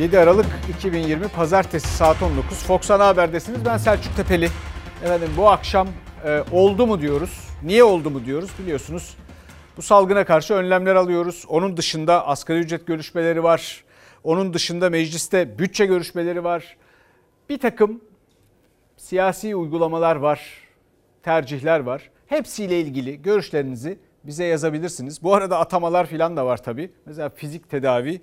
7 Aralık 2020 Pazartesi saat 19 Fox Ana Haber'desiniz. Ben Selçuk Tepeli. Efendim bu akşam e, oldu mu diyoruz. Niye oldu mu diyoruz biliyorsunuz. Bu salgına karşı önlemler alıyoruz. Onun dışında asgari ücret görüşmeleri var. Onun dışında mecliste bütçe görüşmeleri var. Bir takım siyasi uygulamalar var, tercihler var. Hepsiyle ilgili görüşlerinizi bize yazabilirsiniz. Bu arada atamalar falan da var tabii. Mesela fizik tedavi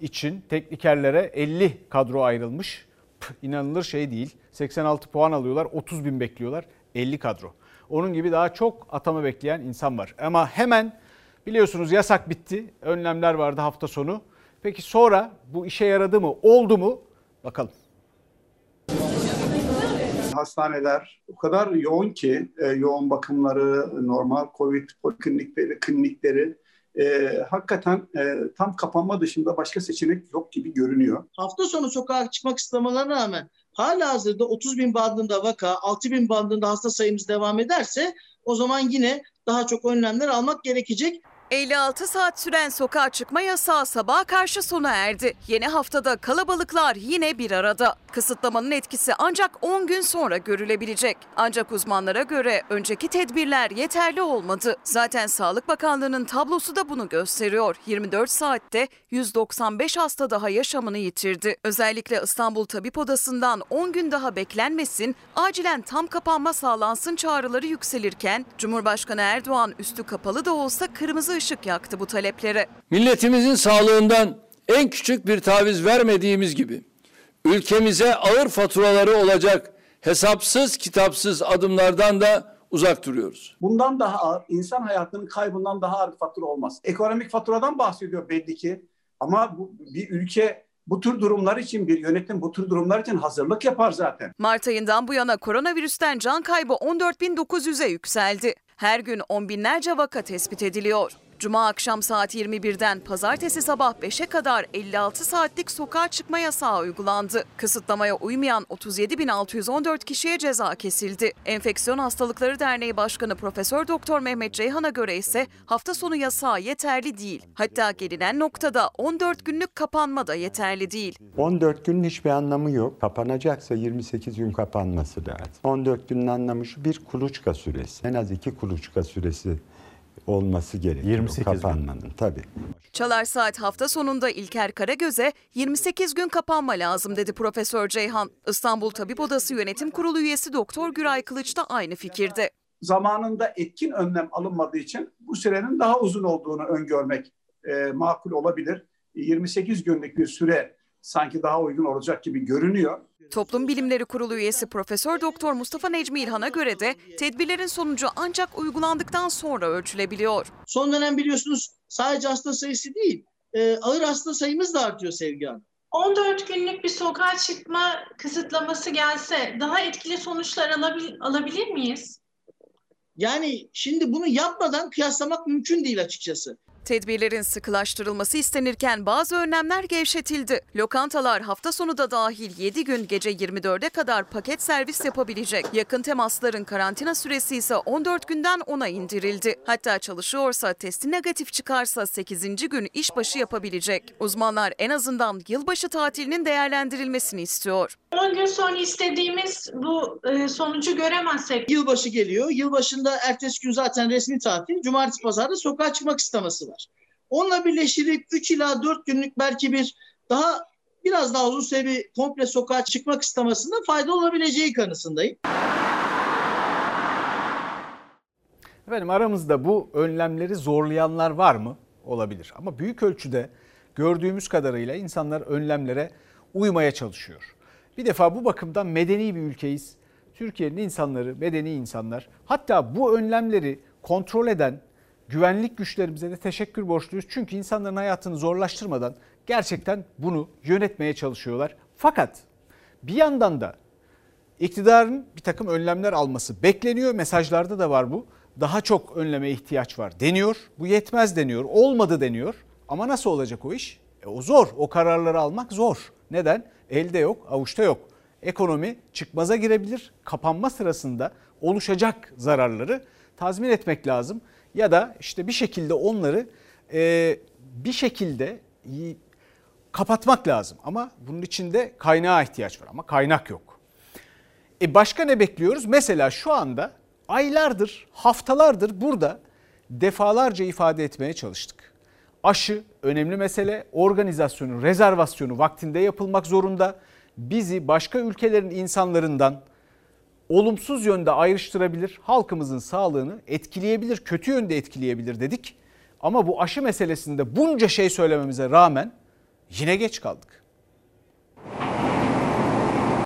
için teknikerlere 50 kadro ayrılmış. Püh, inanılır şey değil. 86 puan alıyorlar, 30 bin bekliyorlar. 50 kadro. Onun gibi daha çok atama bekleyen insan var. Ama hemen biliyorsunuz yasak bitti. Önlemler vardı hafta sonu. Peki sonra bu işe yaradı mı? Oldu mu? Bakalım. Hastaneler o kadar yoğun ki e, yoğun bakımları, normal COVID poliklinikleri, klinikleri e, hakikaten e, tam kapanma dışında başka seçenek yok gibi görünüyor. Hafta sonu sokağa çıkma kısıtlamalarına rağmen hala hazırda 30 bin bandında vaka, 6 bin bandında hasta sayımız devam ederse o zaman yine daha çok önlemler almak gerekecek. 56 saat süren sokağa çıkma yasağı sabaha karşı sona erdi. Yeni haftada kalabalıklar yine bir arada. Kısıtlamanın etkisi ancak 10 gün sonra görülebilecek. Ancak uzmanlara göre önceki tedbirler yeterli olmadı. Zaten Sağlık Bakanlığı'nın tablosu da bunu gösteriyor. 24 saatte 195 hasta daha yaşamını yitirdi. Özellikle İstanbul Tabip Odası'ndan 10 gün daha beklenmesin, acilen tam kapanma sağlansın çağrıları yükselirken Cumhurbaşkanı Erdoğan üstü kapalı da olsa kırmızı ışık yaktı bu taleplere. Milletimizin sağlığından en küçük bir taviz vermediğimiz gibi ülkemize ağır faturaları olacak hesapsız kitapsız adımlardan da uzak duruyoruz. Bundan daha ağır, insan hayatının kaybından daha ağır bir fatura olmaz. Ekonomik faturadan bahsediyor belli ki. Ama bu, bir ülke bu tür durumlar için bir yönetim bu tür durumlar için hazırlık yapar zaten. Mart ayından bu yana koronavirüsten can kaybı 14.900'e yükseldi. Her gün on binlerce vaka tespit ediliyor. Cuma akşam saat 21'den pazartesi sabah 5'e kadar 56 saatlik sokağa çıkma yasağı uygulandı. Kısıtlamaya uymayan 37.614 kişiye ceza kesildi. Enfeksiyon Hastalıkları Derneği Başkanı Profesör Doktor Mehmet Ceyhan'a göre ise hafta sonu yasağı yeterli değil. Hatta gelinen noktada 14 günlük kapanma da yeterli değil. 14 günün hiçbir anlamı yok. Kapanacaksa 28 gün kapanması lazım. 14 günün anlamı şu bir kuluçka süresi. En az iki kuluçka süresi olması gerekiyor 28 kapanmanın gün. tabii. Çalar Saat hafta sonunda İlker Karagöz'e 28 gün kapanma lazım dedi Profesör Ceyhan. İstanbul Tabip Odası Yönetim Kurulu üyesi Doktor Güray Kılıç da aynı fikirde. Zamanında etkin önlem alınmadığı için bu sürenin daha uzun olduğunu öngörmek e, makul olabilir. 28 günlük bir süre sanki daha uygun olacak gibi görünüyor. Toplum Bilimleri Kurulu üyesi Profesör Doktor Mustafa Necmi İlhan'a göre de tedbirlerin sonucu ancak uygulandıktan sonra ölçülebiliyor. Son dönem biliyorsunuz sadece hasta sayısı değil, e, ağır hasta sayımız da artıyor Sevgi Hanım. 14 günlük bir sokağa çıkma kısıtlaması gelse daha etkili sonuçlar alabil, alabilir miyiz? Yani şimdi bunu yapmadan kıyaslamak mümkün değil açıkçası. Tedbirlerin sıkılaştırılması istenirken bazı önlemler gevşetildi. Lokantalar hafta sonu da dahil 7 gün gece 24'e kadar paket servis yapabilecek. Yakın temasların karantina süresi ise 14 günden 10'a indirildi. Hatta çalışıyorsa testi negatif çıkarsa 8. gün işbaşı yapabilecek. Uzmanlar en azından yılbaşı tatilinin değerlendirilmesini istiyor. 10 gün sonra istediğimiz bu e, sonucu göremezsek. Yılbaşı geliyor. Yılbaşında ertesi gün zaten resmi tatil. Cumartesi pazarda sokağa çıkmak isteması var. Onunla birleştirip 3 ila 4 günlük belki bir daha biraz daha uzun süre bir komple sokağa çıkmak istemasında fayda olabileceği kanısındayım. Efendim aramızda bu önlemleri zorlayanlar var mı? Olabilir. Ama büyük ölçüde gördüğümüz kadarıyla insanlar önlemlere uymaya çalışıyor. Bir defa bu bakımdan medeni bir ülkeyiz. Türkiye'nin insanları medeni insanlar. Hatta bu önlemleri kontrol eden güvenlik güçlerimize de teşekkür borçluyuz. Çünkü insanların hayatını zorlaştırmadan gerçekten bunu yönetmeye çalışıyorlar. Fakat bir yandan da iktidarın bir takım önlemler alması bekleniyor. Mesajlarda da var bu. Daha çok önleme ihtiyaç var deniyor. Bu yetmez deniyor. Olmadı deniyor. Ama nasıl olacak o iş? E o zor. O kararları almak zor. Neden? Elde yok, avuçta yok. Ekonomi çıkmaza girebilir. Kapanma sırasında oluşacak zararları tazmin etmek lazım. Ya da işte bir şekilde onları e, bir şekilde kapatmak lazım. Ama bunun için de kaynağa ihtiyaç var ama kaynak yok. E başka ne bekliyoruz? Mesela şu anda aylardır, haftalardır burada defalarca ifade etmeye çalıştık. Aşı önemli mesele, organizasyonu, rezervasyonu vaktinde yapılmak zorunda. Bizi başka ülkelerin insanlarından olumsuz yönde ayrıştırabilir, halkımızın sağlığını etkileyebilir, kötü yönde etkileyebilir dedik. Ama bu aşı meselesinde bunca şey söylememize rağmen yine geç kaldık.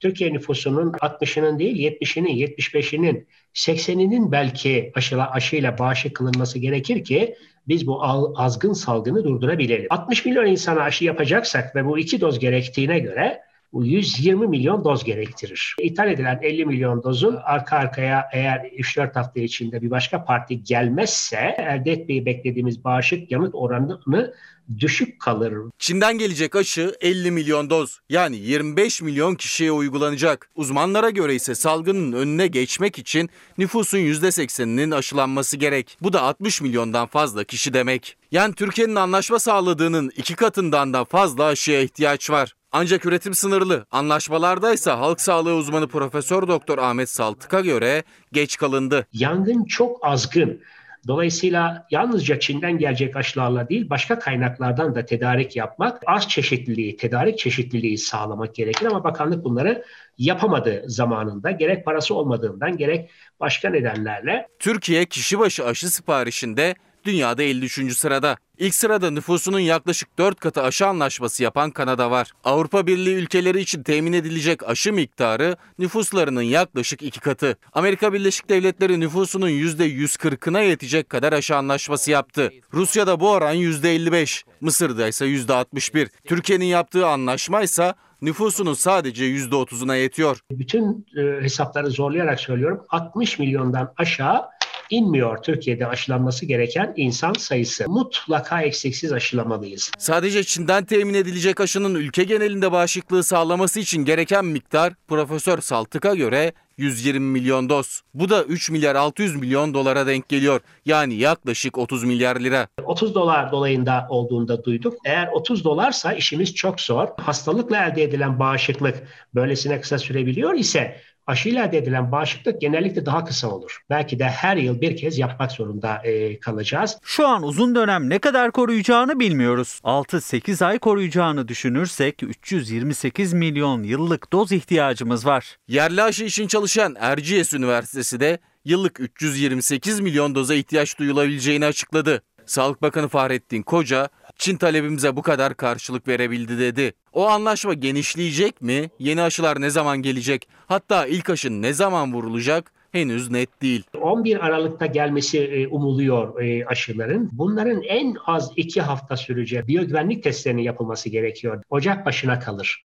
Türkiye nüfusunun 60'ının değil 70'inin, 75'inin, 80'inin belki aşıla, aşıyla bağışı kılınması gerekir ki biz bu azgın salgını durdurabilelim. 60 milyon insana aşı yapacaksak ve bu iki doz gerektiğine göre bu 120 milyon doz gerektirir. İthal edilen 50 milyon dozun arka arkaya eğer 3-4 hafta içinde bir başka parti gelmezse elde etmeyi beklediğimiz bağışık yanıt oranını düşük kalır. Çin'den gelecek aşı 50 milyon doz yani 25 milyon kişiye uygulanacak. Uzmanlara göre ise salgının önüne geçmek için nüfusun %80'inin aşılanması gerek. Bu da 60 milyondan fazla kişi demek. Yani Türkiye'nin anlaşma sağladığının iki katından da fazla aşıya ihtiyaç var. Ancak üretim sınırlı. Anlaşmalardaysa halk sağlığı uzmanı Profesör Doktor Ahmet Saltık'a göre geç kalındı. Yangın çok azgın. Dolayısıyla yalnızca Çin'den gelecek aşılarla değil başka kaynaklardan da tedarik yapmak, az çeşitliliği, tedarik çeşitliliği sağlamak gerekir ama bakanlık bunları yapamadı zamanında. Gerek parası olmadığından gerek başka nedenlerle. Türkiye kişi başı aşı siparişinde dünyada 53. sırada. İlk sırada nüfusunun yaklaşık 4 katı aşı anlaşması yapan Kanada var. Avrupa Birliği ülkeleri için temin edilecek aşı miktarı nüfuslarının yaklaşık 2 katı. Amerika Birleşik Devletleri nüfusunun %140'ına yetecek kadar aşı anlaşması yaptı. Rusya'da bu oran %55, Mısır'da ise %61. Türkiye'nin yaptığı anlaşma ise nüfusunun sadece %30'una yetiyor. Bütün e, hesapları zorlayarak söylüyorum 60 milyondan aşağı inmiyor Türkiye'de aşılanması gereken insan sayısı. Mutlaka eksiksiz aşılamalıyız. Sadece Çin'den temin edilecek aşının ülke genelinde bağışıklığı sağlaması için gereken miktar Profesör Saltık'a göre 120 milyon doz. Bu da 3 milyar 600 milyon dolara denk geliyor. Yani yaklaşık 30 milyar lira. 30 dolar dolayında olduğunda duyduk. Eğer 30 dolarsa işimiz çok zor. Hastalıkla elde edilen bağışıklık böylesine kısa sürebiliyor ise aşıyla elde edilen bağışıklık genellikle daha kısa olur. Belki de her yıl bir kez yapmak zorunda e, kalacağız. Şu an uzun dönem ne kadar koruyacağını bilmiyoruz. 6-8 ay koruyacağını düşünürsek 328 milyon yıllık doz ihtiyacımız var. Yerli aşı için çalışan Erciyes Üniversitesi de yıllık 328 milyon doza ihtiyaç duyulabileceğini açıkladı. Sağlık Bakanı Fahrettin Koca, Çin talebimize bu kadar karşılık verebildi dedi. O anlaşma genişleyecek mi? Yeni aşılar ne zaman gelecek? Hatta ilk aşı ne zaman vurulacak? henüz net değil. 11 Aralık'ta gelmesi e, umuluyor e, aşıların. Bunların en az 2 hafta süreceği biyogüvenlik testlerinin yapılması gerekiyor. Ocak başına kalır.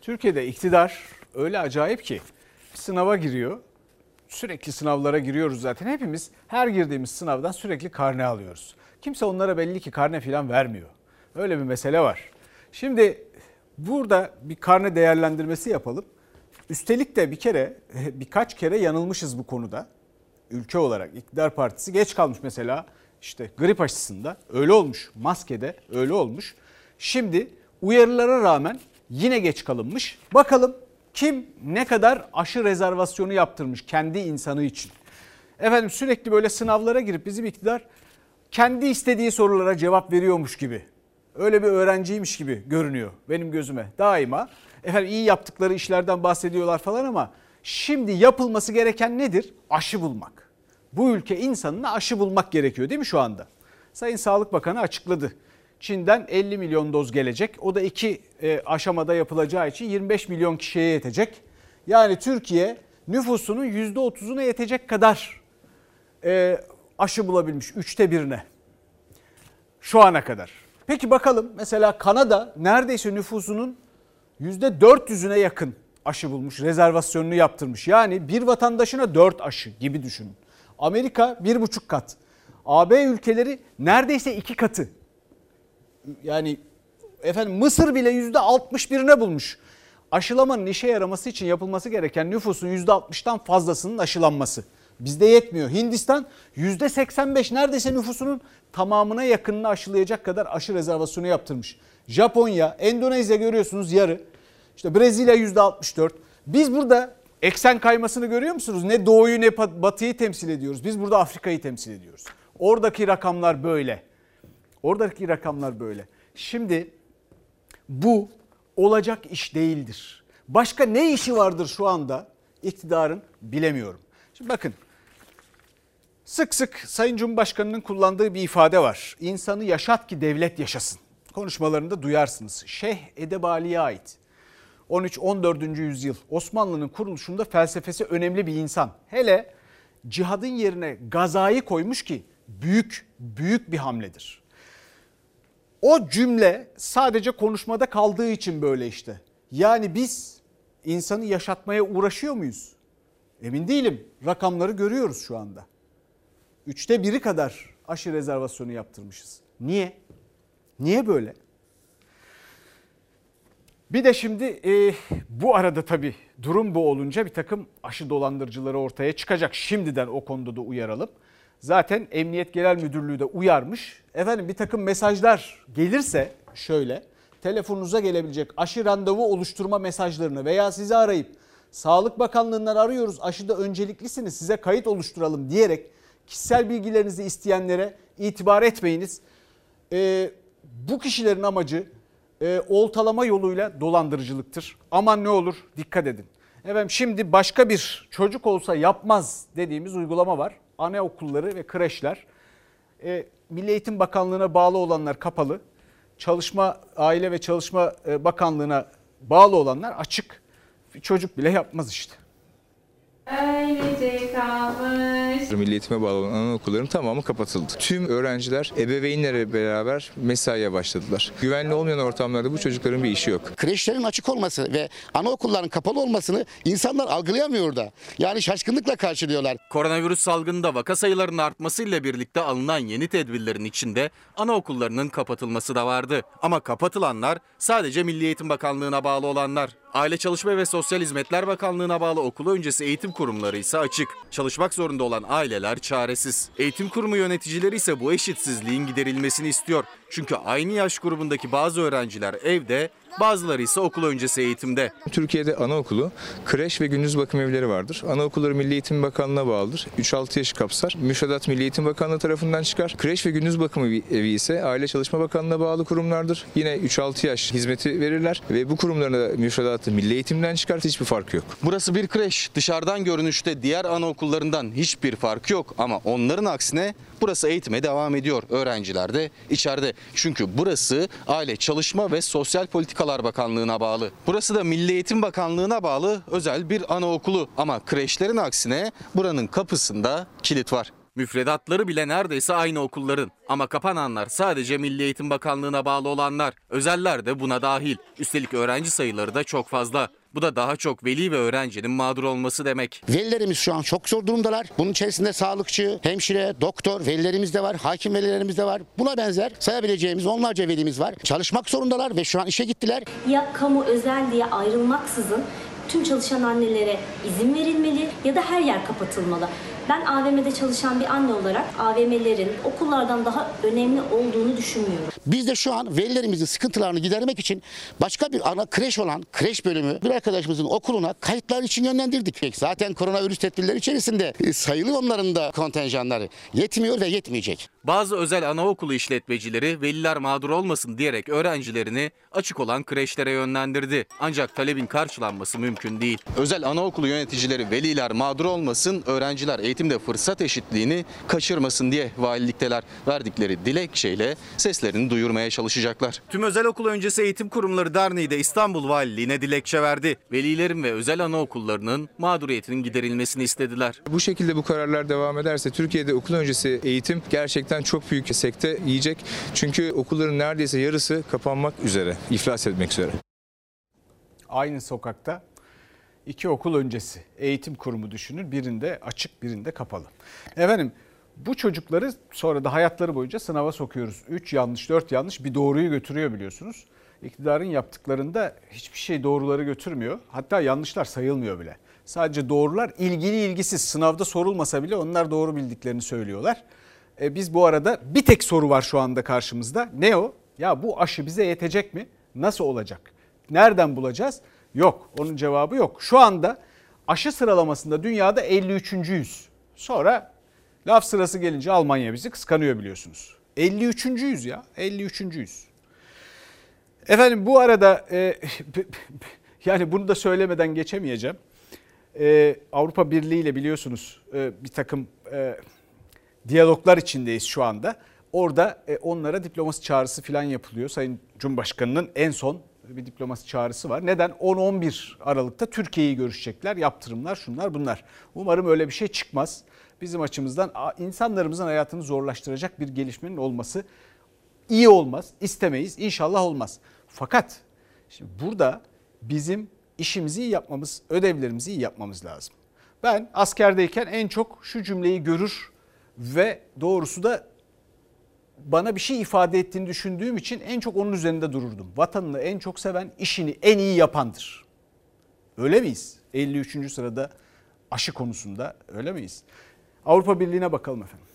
Türkiye'de iktidar öyle acayip ki sınava giriyor. Sürekli sınavlara giriyoruz zaten. Hepimiz her girdiğimiz sınavdan sürekli karne alıyoruz. Kimse onlara belli ki karne falan vermiyor. Öyle bir mesele var. Şimdi burada bir karne değerlendirmesi yapalım. Üstelik de bir kere birkaç kere yanılmışız bu konuda. Ülke olarak iktidar partisi geç kalmış mesela işte grip aşısında öyle olmuş. Maskede öyle olmuş. Şimdi uyarılara rağmen yine geç kalınmış. Bakalım kim ne kadar aşı rezervasyonu yaptırmış kendi insanı için. Efendim sürekli böyle sınavlara girip bizim iktidar kendi istediği sorulara cevap veriyormuş gibi. Öyle bir öğrenciymiş gibi görünüyor benim gözüme daima. Efendim iyi yaptıkları işlerden bahsediyorlar falan ama şimdi yapılması gereken nedir? Aşı bulmak. Bu ülke insanına aşı bulmak gerekiyor değil mi şu anda? Sayın Sağlık Bakanı açıkladı. Çin'den 50 milyon doz gelecek. O da iki e, aşamada yapılacağı için 25 milyon kişiye yetecek. Yani Türkiye nüfusunun %30'una yetecek kadar e, aşı bulabilmiş. Üçte birine şu ana kadar. Peki bakalım mesela Kanada neredeyse nüfusunun %400'üne yakın aşı bulmuş, rezervasyonunu yaptırmış. Yani bir vatandaşına 4 aşı gibi düşünün. Amerika 1,5 kat. AB ülkeleri neredeyse 2 katı. Yani efendim Mısır bile %61'ine bulmuş. Aşılamanın işe yaraması için yapılması gereken nüfusun %60'tan fazlasının aşılanması. Bizde yetmiyor. Hindistan %85 neredeyse nüfusunun tamamına yakınını aşılayacak kadar aşı rezervasyonu yaptırmış. Japonya, Endonezya görüyorsunuz yarı. İşte Brezilya %64. Biz burada eksen kaymasını görüyor musunuz? Ne doğuyu ne batıyı temsil ediyoruz. Biz burada Afrika'yı temsil ediyoruz. Oradaki rakamlar böyle. Oradaki rakamlar böyle. Şimdi bu olacak iş değildir. Başka ne işi vardır şu anda iktidarın bilemiyorum. Şimdi bakın sık sık Sayın Cumhurbaşkanı'nın kullandığı bir ifade var. İnsanı yaşat ki devlet yaşasın. Konuşmalarında duyarsınız. Şeyh Edebali'ye ait. 13-14. yüzyıl Osmanlı'nın kuruluşunda felsefesi önemli bir insan. Hele cihadın yerine gazayı koymuş ki büyük büyük bir hamledir. O cümle sadece konuşmada kaldığı için böyle işte. Yani biz insanı yaşatmaya uğraşıyor muyuz? Emin değilim. Rakamları görüyoruz şu anda. Üçte biri kadar aşı rezervasyonu yaptırmışız. Niye? Niye böyle? Bir de şimdi e, bu arada tabii durum bu olunca bir takım aşı dolandırıcıları ortaya çıkacak. Şimdiden o konuda da uyaralım. Zaten Emniyet Genel Müdürlüğü de uyarmış. Efendim bir takım mesajlar gelirse şöyle telefonunuza gelebilecek aşı randevu oluşturma mesajlarını veya sizi arayıp Sağlık Bakanlığı'ndan arıyoruz aşıda önceliklisiniz size kayıt oluşturalım diyerek kişisel bilgilerinizi isteyenlere itibar etmeyiniz. Ee, bu kişilerin amacı e, oltalama yoluyla dolandırıcılıktır. Aman ne olur dikkat edin. Efendim şimdi başka bir çocuk olsa yapmaz dediğimiz uygulama var. Anaokulları ve kreşler. E, Milli Eğitim Bakanlığı'na bağlı olanlar kapalı. Çalışma, Aile ve Çalışma e, Bakanlığı'na bağlı olanlar açık. Çocuk bile yapmaz işte. Öylece kalmış. Milli eğitime bağlı olan anaokulların tamamı kapatıldı. Tüm öğrenciler ebeveynlere beraber mesaiye başladılar. Güvenli olmayan ortamlarda bu çocukların bir işi yok. Kreşlerin açık olması ve anaokulların kapalı olmasını insanlar algılayamıyor da. Yani şaşkınlıkla karşılıyorlar. Koronavirüs salgınında vaka sayılarının artmasıyla birlikte alınan yeni tedbirlerin içinde anaokullarının kapatılması da vardı. Ama kapatılanlar sadece Milli Eğitim Bakanlığı'na bağlı olanlar. Aile Çalışma ve Sosyal Hizmetler Bakanlığı'na bağlı okul öncesi eğitim kurumları ise açık. Çalışmak zorunda olan aileler çaresiz. Eğitim kurumu yöneticileri ise bu eşitsizliğin giderilmesini istiyor. Çünkü aynı yaş grubundaki bazı öğrenciler evde, bazıları ise okul öncesi eğitimde. Türkiye'de anaokulu, kreş ve gündüz bakım evleri vardır. Anaokulları Milli Eğitim Bakanlığı'na bağlıdır. 3-6 yaşı kapsar. Müfredat Milli Eğitim Bakanlığı tarafından çıkar. Kreş ve gündüz bakım evi ise Aile Çalışma Bakanlığı'na bağlı kurumlardır. Yine 3-6 yaş hizmeti verirler ve bu kurumların da müfredatı Milli Eğitim'den çıkar. Hiçbir farkı yok. Burası bir kreş. Dışarıdan görünüşte diğer anaokullarından hiçbir fark yok ama onların aksine burası eğitime devam ediyor. Öğrenciler de içeride. Çünkü burası Aile Çalışma ve Sosyal Politikalar Bakanlığı'na bağlı. Burası da Milli Eğitim Bakanlığı'na bağlı özel bir anaokulu ama kreşlerin aksine buranın kapısında kilit var. Müfredatları bile neredeyse aynı okulların ama kapananlar sadece Milli Eğitim Bakanlığı'na bağlı olanlar. Özeller de buna dahil. Üstelik öğrenci sayıları da çok fazla. Bu da daha çok veli ve öğrencinin mağdur olması demek. Velilerimiz şu an çok zor durumdalar. Bunun içerisinde sağlıkçı, hemşire, doktor velilerimiz de var, hakim velilerimiz de var. Buna benzer sayabileceğimiz onlarca velimiz var. Çalışmak zorundalar ve şu an işe gittiler. Ya kamu özel diye ayrılmaksızın tüm çalışan annelere izin verilmeli ya da her yer kapatılmalı. Ben AVM'de çalışan bir anne olarak AVM'lerin okullardan daha önemli olduğunu düşünmüyorum. Biz de şu an velilerimizin sıkıntılarını gidermek için başka bir ana kreş olan kreş bölümü bir arkadaşımızın okuluna kayıtlar için yönlendirdik. Zaten koronavirüs tedbirleri içerisinde e, sayılı onların da kontenjanları yetmiyor ve yetmeyecek. Bazı özel anaokulu işletmecileri veliler mağdur olmasın diyerek öğrencilerini açık olan kreşlere yönlendirdi. Ancak talebin karşılanması mümkün değil. Özel anaokulu yöneticileri veliler mağdur olmasın, öğrenciler eğitimde fırsat eşitliğini kaçırmasın diye valilikteler verdikleri dilekçeyle seslerini duyurmaya çalışacaklar. Tüm özel okul öncesi eğitim kurumları derneği de İstanbul Valiliğine dilekçe verdi. Velilerin ve özel anaokullarının mağduriyetinin giderilmesini istediler. Bu şekilde bu kararlar devam ederse Türkiye'de okul öncesi eğitim gerçekten çok büyük sekte yiyecek. Çünkü okulların neredeyse yarısı kapanmak üzere, iflas etmek üzere. Aynı sokakta iki okul öncesi eğitim kurumu düşünün. Birinde açık birinde kapalı. Efendim bu çocukları sonra da hayatları boyunca sınava sokuyoruz. 3 yanlış 4 yanlış bir doğruyu götürüyor biliyorsunuz. İktidarın yaptıklarında hiçbir şey doğruları götürmüyor. Hatta yanlışlar sayılmıyor bile. Sadece doğrular ilgili ilgisiz sınavda sorulmasa bile onlar doğru bildiklerini söylüyorlar. E biz bu arada bir tek soru var şu anda karşımızda. Ne o? Ya bu aşı bize yetecek mi? Nasıl olacak? Nereden bulacağız? Yok. Onun cevabı yok. Şu anda aşı sıralamasında dünyada 53. Sonra laf sırası gelince Almanya bizi kıskanıyor biliyorsunuz. 53. yüz ya. 53. yüz. Efendim bu arada e, yani bunu da söylemeden geçemeyeceğim. E, Avrupa Birliği ile biliyorsunuz e, bir takım e, diyaloglar içindeyiz şu anda. Orada e, onlara diplomasi çağrısı falan yapılıyor. Sayın Cumhurbaşkanı'nın en son bir diplomasi çağrısı var. Neden? 10-11 Aralık'ta Türkiye'yi görüşecekler. Yaptırımlar şunlar bunlar. Umarım öyle bir şey çıkmaz. Bizim açımızdan insanlarımızın hayatını zorlaştıracak bir gelişmenin olması iyi olmaz. İstemeyiz. İnşallah olmaz. Fakat şimdi burada bizim işimizi iyi yapmamız, ödevlerimizi iyi yapmamız lazım. Ben askerdeyken en çok şu cümleyi görür ve doğrusu da bana bir şey ifade ettiğini düşündüğüm için en çok onun üzerinde dururdum. Vatanını en çok seven, işini en iyi yapandır. Öyle miyiz? 53. sırada aşı konusunda öyle miyiz? Avrupa Birliği'ne bakalım efendim.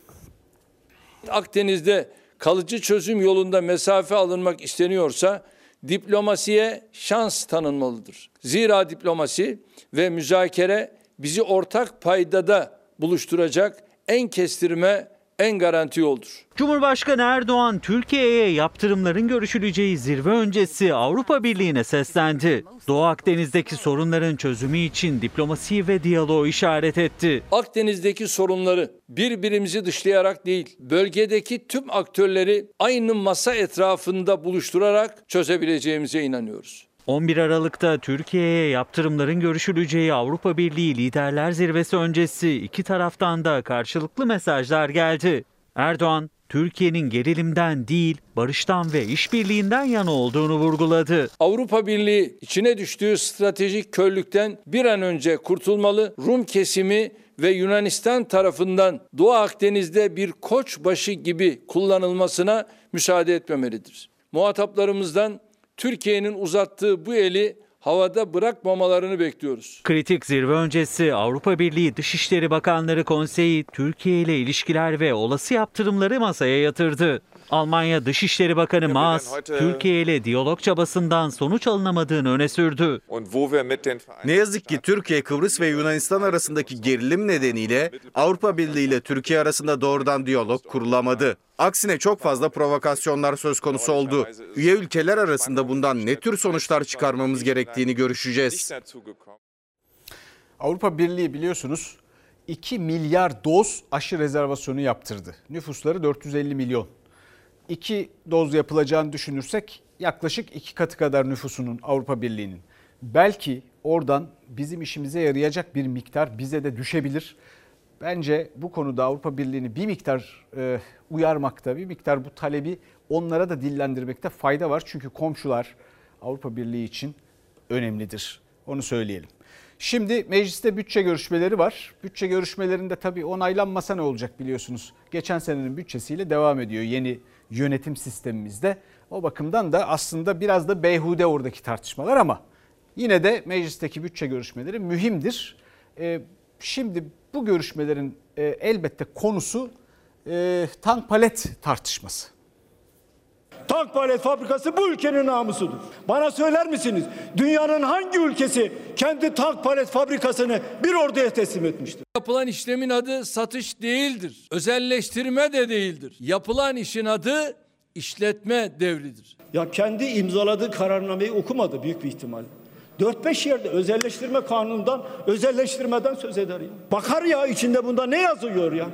Akdeniz'de kalıcı çözüm yolunda mesafe alınmak isteniyorsa diplomasiye şans tanınmalıdır. Zira diplomasi ve müzakere bizi ortak paydada buluşturacak en kestirme en garanti yoldur. Cumhurbaşkanı Erdoğan Türkiye'ye yaptırımların görüşüleceği zirve öncesi Avrupa Birliği'ne seslendi. Doğu Akdeniz'deki sorunların çözümü için diplomasi ve diyaloğu işaret etti. Akdeniz'deki sorunları birbirimizi dışlayarak değil, bölgedeki tüm aktörleri aynı masa etrafında buluşturarak çözebileceğimize inanıyoruz. 11 Aralık'ta Türkiye'ye yaptırımların görüşüleceği Avrupa Birliği Liderler Zirvesi öncesi iki taraftan da karşılıklı mesajlar geldi. Erdoğan, Türkiye'nin gerilimden değil, barıştan ve işbirliğinden yana olduğunu vurguladı. Avrupa Birliği içine düştüğü stratejik körlükten bir an önce kurtulmalı. Rum kesimi ve Yunanistan tarafından Doğu Akdeniz'de bir koç başı gibi kullanılmasına müsaade etmemelidir. Muhataplarımızdan Türkiye'nin uzattığı bu eli havada bırakmamalarını bekliyoruz. Kritik zirve öncesi Avrupa Birliği Dışişleri Bakanları Konseyi Türkiye ile ilişkiler ve olası yaptırımları masaya yatırdı. Almanya Dışişleri Bakanı Maas, Türkiye ile diyalog çabasından sonuç alınamadığını öne sürdü. Ne yazık ki Türkiye, Kıbrıs ve Yunanistan arasındaki gerilim nedeniyle Avrupa Birliği ile Türkiye arasında doğrudan diyalog kurulamadı. Aksine çok fazla provokasyonlar söz konusu oldu. Üye ülkeler arasında bundan ne tür sonuçlar çıkarmamız gerektiğini görüşeceğiz. Avrupa Birliği biliyorsunuz 2 milyar doz aşı rezervasyonu yaptırdı. Nüfusları 450 milyon. 2 doz yapılacağını düşünürsek yaklaşık 2 katı kadar nüfusunun Avrupa Birliği'nin. Belki oradan bizim işimize yarayacak bir miktar bize de düşebilir. Bence bu konuda Avrupa Birliği'ni bir miktar e, uyarmakta, bir miktar bu talebi onlara da dillendirmekte fayda var. Çünkü komşular Avrupa Birliği için önemlidir. Onu söyleyelim. Şimdi mecliste bütçe görüşmeleri var. Bütçe görüşmelerinde tabii onaylanmasa ne olacak biliyorsunuz. Geçen senenin bütçesiyle devam ediyor yeni yönetim sistemimizde. O bakımdan da aslında biraz da beyhude oradaki tartışmalar ama yine de meclisteki bütçe görüşmeleri mühimdir. Ee, şimdi bu görüşmelerin e, elbette konusu e, tank palet tartışması. Tank palet fabrikası bu ülkenin namusudur. Bana söyler misiniz? Dünyanın hangi ülkesi kendi tank palet fabrikasını bir orduya teslim etmiştir? Yapılan işlemin adı satış değildir. Özelleştirme de değildir. Yapılan işin adı işletme devridir. Ya kendi imzaladığı kararnameyi okumadı büyük bir ihtimal. 4-5 yerde özelleştirme kanunundan, özelleştirmeden söz eder ya. Bakar ya içinde bunda ne yazıyor ya?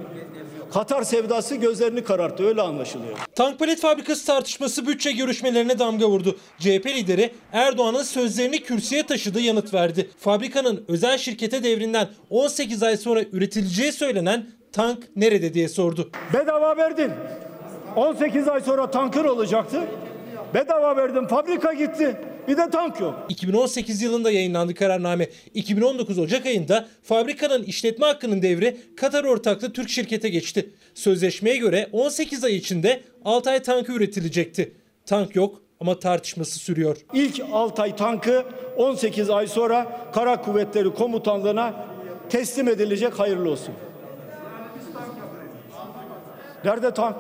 Katar sevdası gözlerini kararttı öyle anlaşılıyor. Tank palet fabrikası tartışması bütçe görüşmelerine damga vurdu. CHP lideri Erdoğan'ın sözlerini kürsüye taşıdığı yanıt verdi. Fabrikanın özel şirkete devrinden 18 ay sonra üretileceği söylenen tank nerede diye sordu. Bedava verdin. 18 ay sonra tankır olacaktı. Bedava verdim fabrika gitti. Bir de tank yok. 2018 yılında yayınlandı kararname. 2019 Ocak ayında fabrikanın işletme hakkının devri Katar ortaklı Türk şirkete geçti. Sözleşmeye göre 18 ay içinde Altay tankı üretilecekti. Tank yok ama tartışması sürüyor. İlk Altay tankı 18 ay sonra Kara Kuvvetleri Komutanlığı'na teslim edilecek hayırlı olsun. Nerede tank?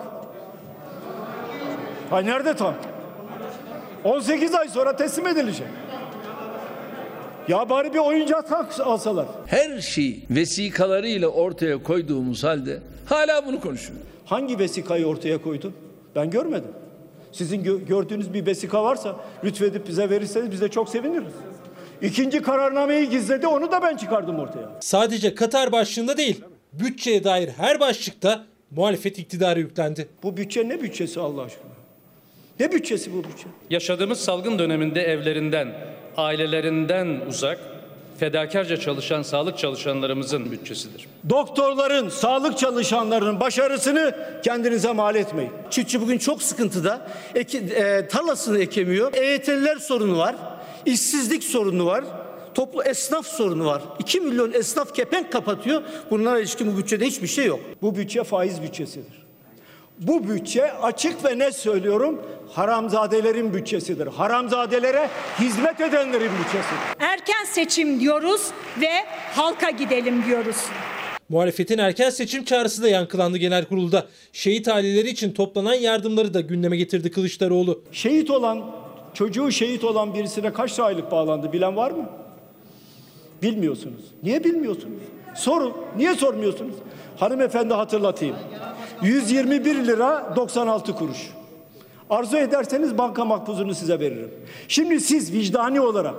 Hay nerede tank? 18 ay sonra teslim edilecek. Ya bari bir oyuncak alsalar. Her şey vesikalarıyla ortaya koyduğumuz halde hala bunu konuşuyor. Hangi vesikayı ortaya koydu? Ben görmedim. Sizin gö- gördüğünüz bir vesika varsa lütfedip bize verirseniz biz de çok seviniriz. İkinci kararnameyi gizledi onu da ben çıkardım ortaya. Sadece Katar başlığında değil, bütçeye dair her başlıkta muhalefet iktidara yüklendi. Bu bütçe ne bütçesi Allah aşkına? Ne bütçesi bu bütçe? Yaşadığımız salgın döneminde evlerinden, ailelerinden uzak, fedakarca çalışan sağlık çalışanlarımızın bütçesidir. Doktorların, sağlık çalışanlarının başarısını kendinize mal etmeyin. Çiftçi bugün çok sıkıntıda. Eki, e, tarlasını ekemiyor. EYT'liler sorunu var. İşsizlik sorunu var. Toplu esnaf sorunu var. 2 milyon esnaf kepenk kapatıyor. Bunlara ilişkin bu bütçede hiçbir şey yok. Bu bütçe faiz bütçesidir. Bu bütçe açık ve net söylüyorum haramzadelerin bütçesidir. Haramzadelere hizmet edenlerin bütçesidir. Erken seçim diyoruz ve halka gidelim diyoruz. Muhalefetin erken seçim çağrısı da yankılandı genel kurulda. Şehit aileleri için toplanan yardımları da gündeme getirdi Kılıçdaroğlu. Şehit olan, çocuğu şehit olan birisine kaç aylık bağlandı bilen var mı? Bilmiyorsunuz. Niye bilmiyorsunuz? Sorun. Niye sormuyorsunuz? Hanımefendi hatırlatayım. 121 lira 96 kuruş. Arzu ederseniz banka makbuzunu size veririm. Şimdi siz vicdani olarak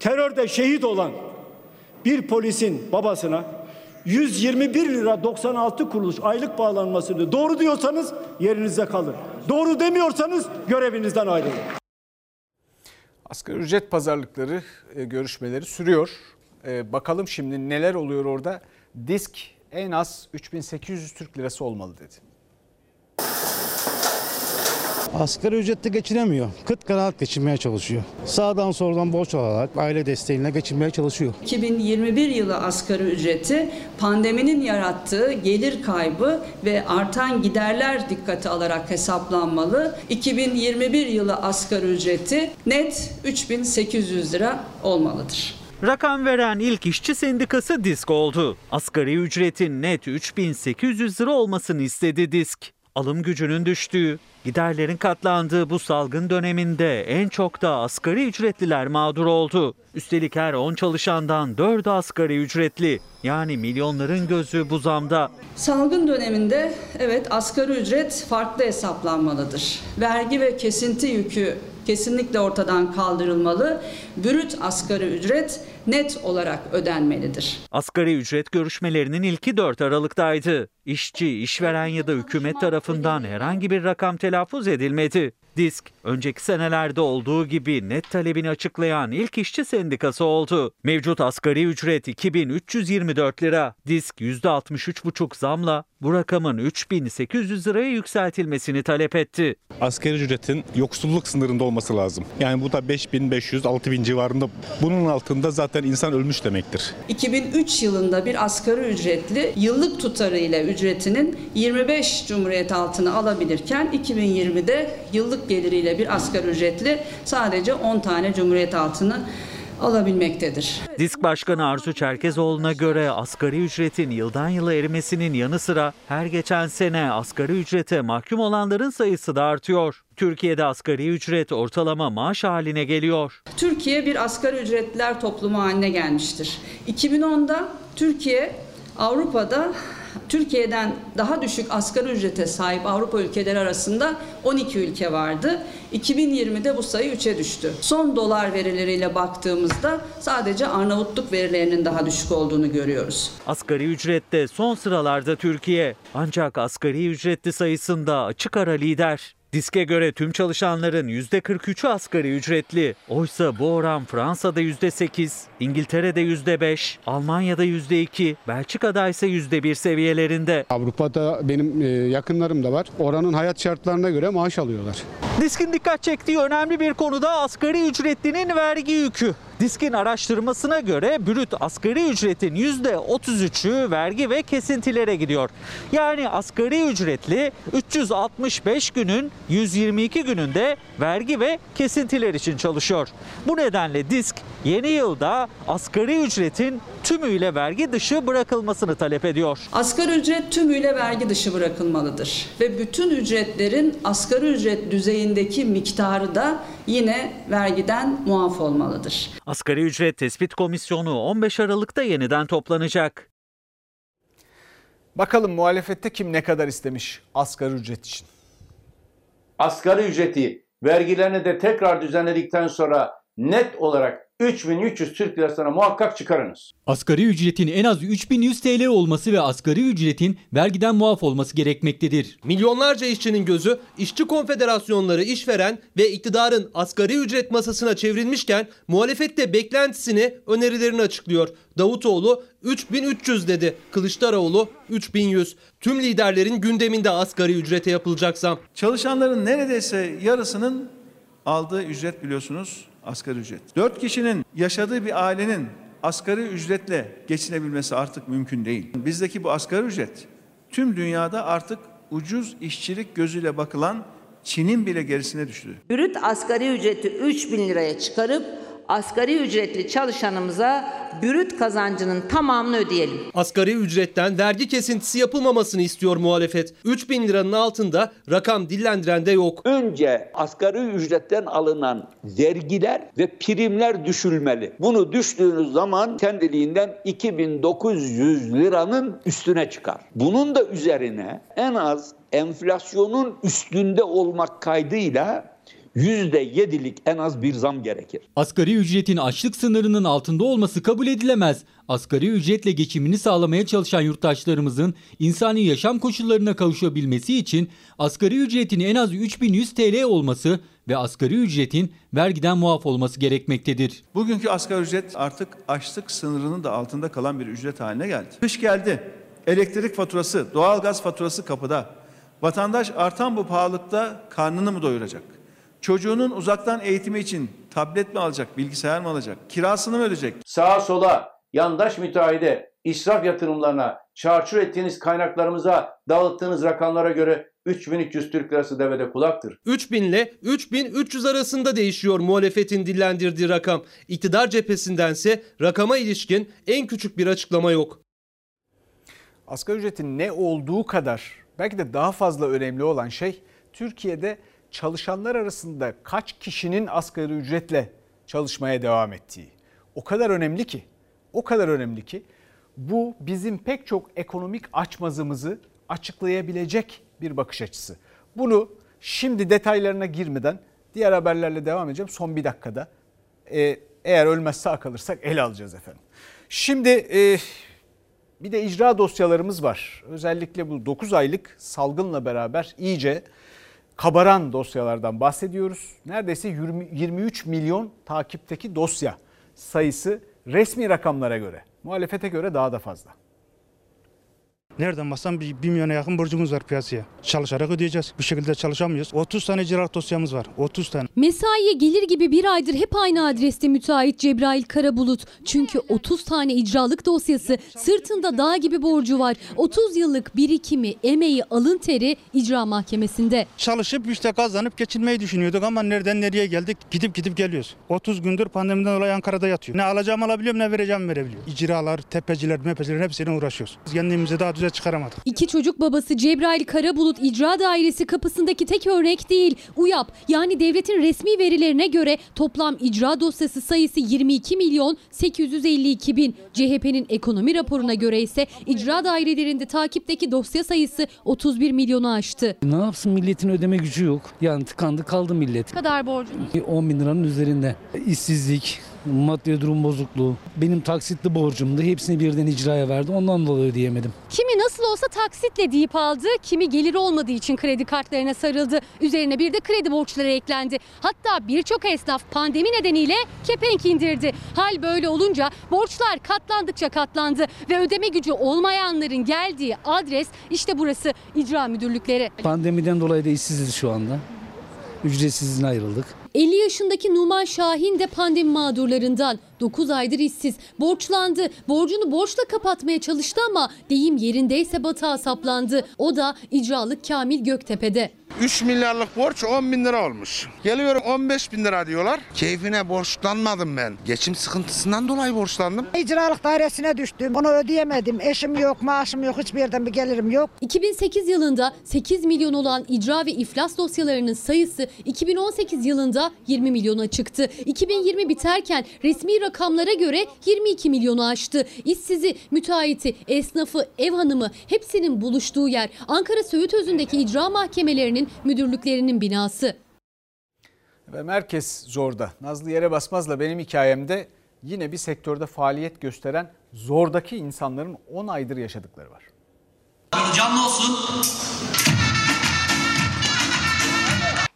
terörde şehit olan bir polisin babasına 121 lira 96 kuruş aylık bağlanmasını doğru diyorsanız yerinizde kalın. Doğru demiyorsanız görevinizden ayrılın. Asgari ücret pazarlıkları e, görüşmeleri sürüyor. E, bakalım şimdi neler oluyor orada. Disk en az 3800 Türk lirası olmalı dedi. Asgari ücretle geçinemiyor. Kıt kanaat geçinmeye çalışıyor. Sağdan soldan borç alarak aile desteğiyle geçinmeye çalışıyor. 2021 yılı asgari ücreti pandeminin yarattığı gelir kaybı ve artan giderler dikkate alarak hesaplanmalı. 2021 yılı asgari ücreti net 3800 lira olmalıdır. Rakam veren ilk işçi sendikası DISK oldu. Asgari ücretin net 3800 lira olmasını istedi DISK. Alım gücünün düştüğü, giderlerin katlandığı bu salgın döneminde en çok da asgari ücretliler mağdur oldu. Üstelik her 10 çalışandan 4'ü asgari ücretli. Yani milyonların gözü bu zamda. Salgın döneminde evet asgari ücret farklı hesaplanmalıdır. Vergi ve kesinti yükü kesinlikle ortadan kaldırılmalı. Brüt asgari ücret net olarak ödenmelidir. Asgari ücret görüşmelerinin ilki 4 Aralık'taydı. İşçi, işveren ya da hükümet tarafından herhangi bir rakam telaffuz edilmedi. Disk, önceki senelerde olduğu gibi net talebini açıklayan ilk işçi sendikası oldu. Mevcut asgari ücret 2324 lira. Disk %63,5 zamla bu rakamın 3800 liraya yükseltilmesini talep etti. Asgari ücretin yoksulluk sınırında olması lazım. Yani bu da 5500-6000 civarında. Bunun altında zaten insan ölmüş demektir. 2003 yılında bir asgari ücretli yıllık tutarıyla ücretinin 25 cumhuriyet altını alabilirken 2020'de yıllık geliriyle bir asgari ücretli sadece 10 tane cumhuriyet altını alabilmektedir. Disk Başkanı Arzu Çerkezoğlu'na göre asgari ücretin yıldan yıla erimesinin yanı sıra her geçen sene asgari ücrete mahkum olanların sayısı da artıyor. Türkiye'de asgari ücret ortalama maaş haline geliyor. Türkiye bir asgari ücretliler toplumu haline gelmiştir. 2010'da Türkiye Avrupa'da Türkiye'den daha düşük asgari ücrete sahip Avrupa ülkeleri arasında 12 ülke vardı. 2020'de bu sayı 3'e düştü. Son dolar verileriyle baktığımızda sadece Arnavutluk verilerinin daha düşük olduğunu görüyoruz. Asgari ücrette son sıralarda Türkiye. Ancak asgari ücretli sayısında açık ara lider. Diske göre tüm çalışanların %43'ü asgari ücretli. Oysa bu oran Fransa'da %8, İngiltere'de %5, Almanya'da %2, Belçika'da ise %1 seviyelerinde. Avrupa'da benim yakınlarım da var. Oranın hayat şartlarına göre maaş alıyorlar. Diskin dikkat çektiği önemli bir konuda asgari ücretlinin vergi yükü. Diskin araştırmasına göre brüt asgari ücretin %33'ü vergi ve kesintilere gidiyor. Yani asgari ücretli 365 günün 122 gününde vergi ve kesintiler için çalışıyor. Bu nedenle Disk yeni yılda asgari ücretin tümüyle vergi dışı bırakılmasını talep ediyor. Asgari ücret tümüyle vergi dışı bırakılmalıdır ve bütün ücretlerin asgari ücret düzeyinde bedelindeki miktarı da yine vergiden muaf olmalıdır. Asgari ücret tespit komisyonu 15 Aralık'ta yeniden toplanacak. Bakalım muhalefette kim ne kadar istemiş asgari ücret için? Asgari ücreti vergilerini de tekrar düzenledikten sonra net olarak 3300 Türk lirasına muhakkak çıkarınız. Asgari ücretin en az 3100 TL olması ve asgari ücretin vergiden muaf olması gerekmektedir. Milyonlarca işçinin gözü işçi konfederasyonları, işveren ve iktidarın asgari ücret masasına çevrilmişken muhalefet de beklentisini, önerilerini açıklıyor. Davutoğlu 3300 dedi, Kılıçdaroğlu 3100. Tüm liderlerin gündeminde asgari ücrete yapılacak zam. Çalışanların neredeyse yarısının aldığı ücret biliyorsunuz asgari ücret. 4 kişinin yaşadığı bir ailenin asgari ücretle geçinebilmesi artık mümkün değil. Bizdeki bu asgari ücret tüm dünyada artık ucuz işçilik gözüyle bakılan Çin'in bile gerisine düştü. Brüt asgari ücreti 3 bin liraya çıkarıp asgari ücretli çalışanımıza brüt kazancının tamamını ödeyelim. Asgari ücretten vergi kesintisi yapılmamasını istiyor muhalefet. 3000 liranın altında rakam dillendiren de yok. Önce asgari ücretten alınan vergiler ve primler düşülmeli. Bunu düştüğünüz zaman kendiliğinden 2900 liranın üstüne çıkar. Bunun da üzerine en az enflasyonun üstünde olmak kaydıyla %7'lik en az bir zam gerekir. Asgari ücretin açlık sınırının altında olması kabul edilemez. Asgari ücretle geçimini sağlamaya çalışan yurttaşlarımızın insani yaşam koşullarına kavuşabilmesi için asgari ücretin en az 3100 TL olması ve asgari ücretin vergiden muaf olması gerekmektedir. Bugünkü asgari ücret artık açlık sınırının da altında kalan bir ücret haline geldi. Kış geldi. Elektrik faturası, doğalgaz faturası kapıda. Vatandaş artan bu pahalılıkta karnını mı doyuracak? Çocuğunun uzaktan eğitimi için tablet mi alacak, bilgisayar mı alacak, kirasını mı ödeyecek? Sağa sola, yandaş müteahhide, israf yatırımlarına, çarçur ettiğiniz kaynaklarımıza, dağıttığınız rakamlara göre 3300 Türk lirası devede kulaktır. 3000 ile 3300 arasında değişiyor muhalefetin dillendirdiği rakam. İktidar cephesindense rakama ilişkin en küçük bir açıklama yok. Asgari ücretin ne olduğu kadar belki de daha fazla önemli olan şey Türkiye'de çalışanlar arasında kaç kişinin asgari ücretle çalışmaya devam ettiği. O kadar önemli ki, o kadar önemli ki bu bizim pek çok ekonomik açmazımızı açıklayabilecek bir bakış açısı. Bunu şimdi detaylarına girmeden diğer haberlerle devam edeceğim son bir dakikada. Ee, eğer ölmez sağ kalırsak ele alacağız efendim. Şimdi e, bir de icra dosyalarımız var. Özellikle bu 9 aylık salgınla beraber iyice kabaran dosyalardan bahsediyoruz. Neredeyse 20, 23 milyon takipteki dosya sayısı resmi rakamlara göre. Muhalefete göre daha da fazla. Nereden baksan bir, bir milyona yakın borcumuz var piyasaya. Çalışarak ödeyeceğiz. Bu şekilde çalışamıyoruz. 30 tane icraat dosyamız var. 30 tane. Mesaiye gelir gibi bir aydır hep aynı adreste müteahhit Cebrail Karabulut. Çünkü 30 tane icralık dosyası sırtında dağ gibi borcu var. 30 yıllık birikimi, emeği, alın teri icra mahkemesinde. Çalışıp işte kazanıp geçinmeyi düşünüyorduk ama nereden nereye geldik? Gidip gidip geliyoruz. 30 gündür pandemiden dolayı Ankara'da yatıyor. Ne alacağım alabiliyorum ne vereceğim verebiliyorum. İcralar, tepeciler, mepeciler hepsiyle uğraşıyoruz. Kendimize daha düze çıkaramadık. İki çocuk babası Cebrail Karabulut İcra Dairesi kapısındaki tek örnek değil. UYAP yani devletin resmi verilerine göre toplam icra dosyası sayısı 22 milyon 852 bin. CHP'nin ekonomi raporuna göre ise icra dairelerinde takipteki dosya sayısı 31 milyonu aştı. Ne yapsın milletin ödeme gücü yok. Yani tıkandı kaldı millet. Ne kadar borcunuz? 10 bin liranın üzerinde. İşsizlik, maddi durum bozukluğu. Benim taksitli borcumdu. Hepsini birden icraya verdi. Ondan dolayı ödeyemedim. Kimi nasıl olsa taksitle deyip aldı, kimi gelir olmadığı için kredi kartlarına sarıldı. Üzerine bir de kredi borçları eklendi. Hatta birçok esnaf pandemi nedeniyle kepenk indirdi. Hal böyle olunca borçlar katlandıkça katlandı ve ödeme gücü olmayanların geldiği adres işte burası icra müdürlükleri. Pandemiden dolayı da işsiziz şu anda. Ücretsiz izne ayrıldık. 50 yaşındaki Numan Şahin de pandemi mağdurlarından. 9 aydır işsiz. Borçlandı. Borcunu borçla kapatmaya çalıştı ama deyim yerindeyse batağa saplandı. O da icralık Kamil Göktepe'de. 3 milyarlık borç 10 bin lira olmuş. Geliyorum 15 bin lira diyorlar. Keyfine borçlanmadım ben. Geçim sıkıntısından dolayı borçlandım. İcralık dairesine düştüm. Onu ödeyemedim. Eşim yok, maaşım yok, hiçbir yerden bir gelirim yok. 2008 yılında 8 milyon olan icra ve iflas dosyalarının sayısı 2018 yılında 20 milyona çıktı. 2020 biterken resmi rakamlara göre 22 milyonu aştı. İşsizi, müteahhiti, esnafı, ev hanımı hepsinin buluştuğu yer Ankara Söğütözü'ndeki icra mahkemelerinin müdürlüklerinin binası. Ve merkez zorda. Nazlı Yere Basmaz'la benim hikayemde yine bir sektörde faaliyet gösteren zordaki insanların 10 aydır yaşadıkları var. Canlı olsun.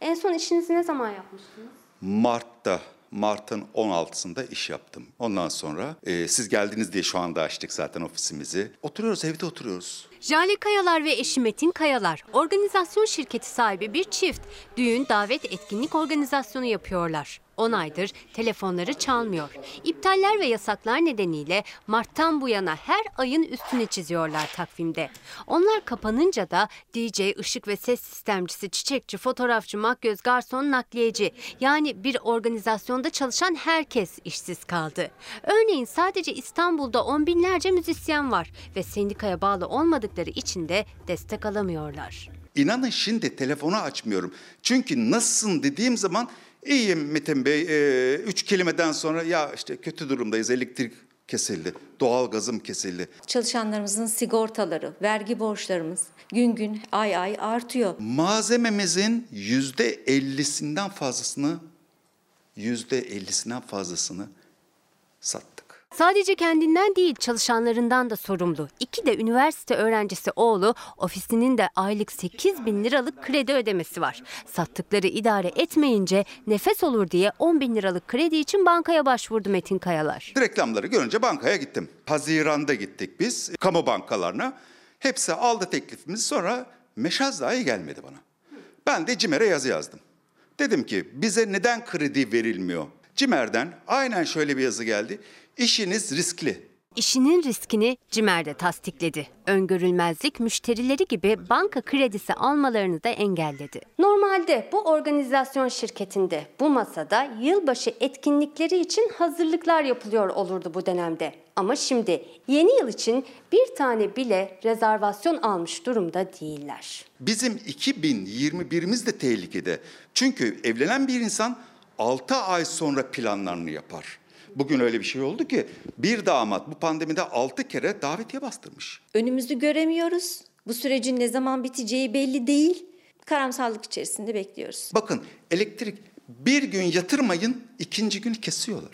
En son işinizi ne zaman yapmıştınız? Mart'ta Mart'ın 16'sında iş yaptım. Ondan sonra e, siz geldiniz diye şu anda açtık zaten ofisimizi. Oturuyoruz evde oturuyoruz. Jale Kayalar ve eşi Metin Kayalar, organizasyon şirketi sahibi bir çift. Düğün, davet, etkinlik organizasyonu yapıyorlar. 10 aydır telefonları çalmıyor. İptaller ve yasaklar nedeniyle Mart'tan bu yana her ayın üstüne çiziyorlar takvimde. Onlar kapanınca da DJ, ışık ve ses sistemcisi, çiçekçi, fotoğrafçı, makyöz, garson, nakliyeci yani bir organizasyonda çalışan herkes işsiz kaldı. Örneğin sadece İstanbul'da on binlerce müzisyen var ve sendikaya bağlı olmadıkları için de destek alamıyorlar. İnanın şimdi telefonu açmıyorum. Çünkü nasılsın dediğim zaman iyiyim Metin Bey. E, üç kelimeden sonra ya işte kötü durumdayız elektrik kesildi, doğal gazım kesildi. Çalışanlarımızın sigortaları, vergi borçlarımız gün gün ay ay artıyor. Malzememizin yüzde ellisinden fazlasını, yüzde ellisinden fazlasını sattık. Sadece kendinden değil çalışanlarından da sorumlu. İki de üniversite öğrencisi oğlu ofisinin de aylık 8 bin liralık kredi ödemesi var. Sattıkları idare etmeyince nefes olur diye 10 bin liralık kredi için bankaya başvurdu Metin Kayalar. Reklamları görünce bankaya gittim. Haziranda gittik biz kamu bankalarına. Hepsi aldı teklifimizi sonra meşaz dahi gelmedi bana. Ben de CİMER'e yazı yazdım. Dedim ki bize neden kredi verilmiyor? CİMER'den aynen şöyle bir yazı geldi. İşiniz riskli. İşinin riskini CİMER'de tasdikledi. Öngörülmezlik müşterileri gibi banka kredisi almalarını da engelledi. Normalde bu organizasyon şirketinde bu masada yılbaşı etkinlikleri için hazırlıklar yapılıyor olurdu bu dönemde. Ama şimdi yeni yıl için bir tane bile rezervasyon almış durumda değiller. Bizim 2021'imiz de tehlikede. Çünkü evlenen bir insan 6 ay sonra planlarını yapar. Bugün öyle bir şey oldu ki bir damat bu pandemide 6 kere davetiye bastırmış. Önümüzü göremiyoruz. Bu sürecin ne zaman biteceği belli değil. Karamsarlık içerisinde bekliyoruz. Bakın elektrik bir gün yatırmayın ikinci gün kesiyorlar.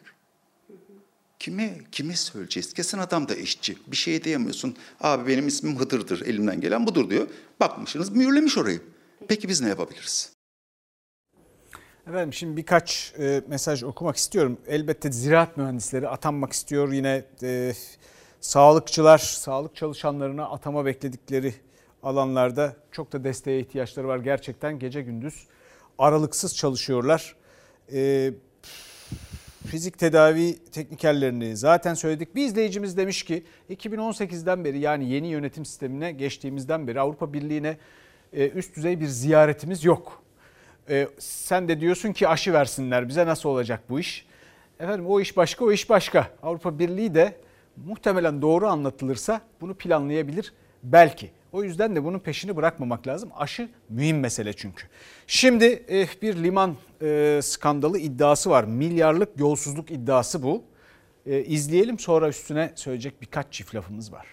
Kime kime söyleyeceğiz? Kesin adam da işçi. Bir şey diyemiyorsun. Abi benim ismim Hıdır'dır. Elimden gelen budur diyor. Bakmışsınız mühürlemiş orayı. Peki biz ne yapabiliriz? Efendim şimdi birkaç e, mesaj okumak istiyorum. Elbette ziraat mühendisleri atanmak istiyor. Yine e, sağlıkçılar, sağlık çalışanlarına atama bekledikleri alanlarda çok da desteğe ihtiyaçları var. Gerçekten gece gündüz aralıksız çalışıyorlar. E, fizik tedavi teknikerlerini zaten söyledik. Bir izleyicimiz demiş ki 2018'den beri yani yeni yönetim sistemine geçtiğimizden beri Avrupa Birliği'ne e, üst düzey bir ziyaretimiz yok. E, sen de diyorsun ki aşı versinler bize nasıl olacak bu iş? Efendim o iş başka o iş başka. Avrupa Birliği de muhtemelen doğru anlatılırsa bunu planlayabilir belki. O yüzden de bunun peşini bırakmamak lazım. Aşı mühim mesele çünkü. Şimdi eh, bir liman eh, skandalı iddiası var. Milyarlık yolsuzluk iddiası bu. Eh, izleyelim sonra üstüne söyleyecek birkaç çift lafımız var.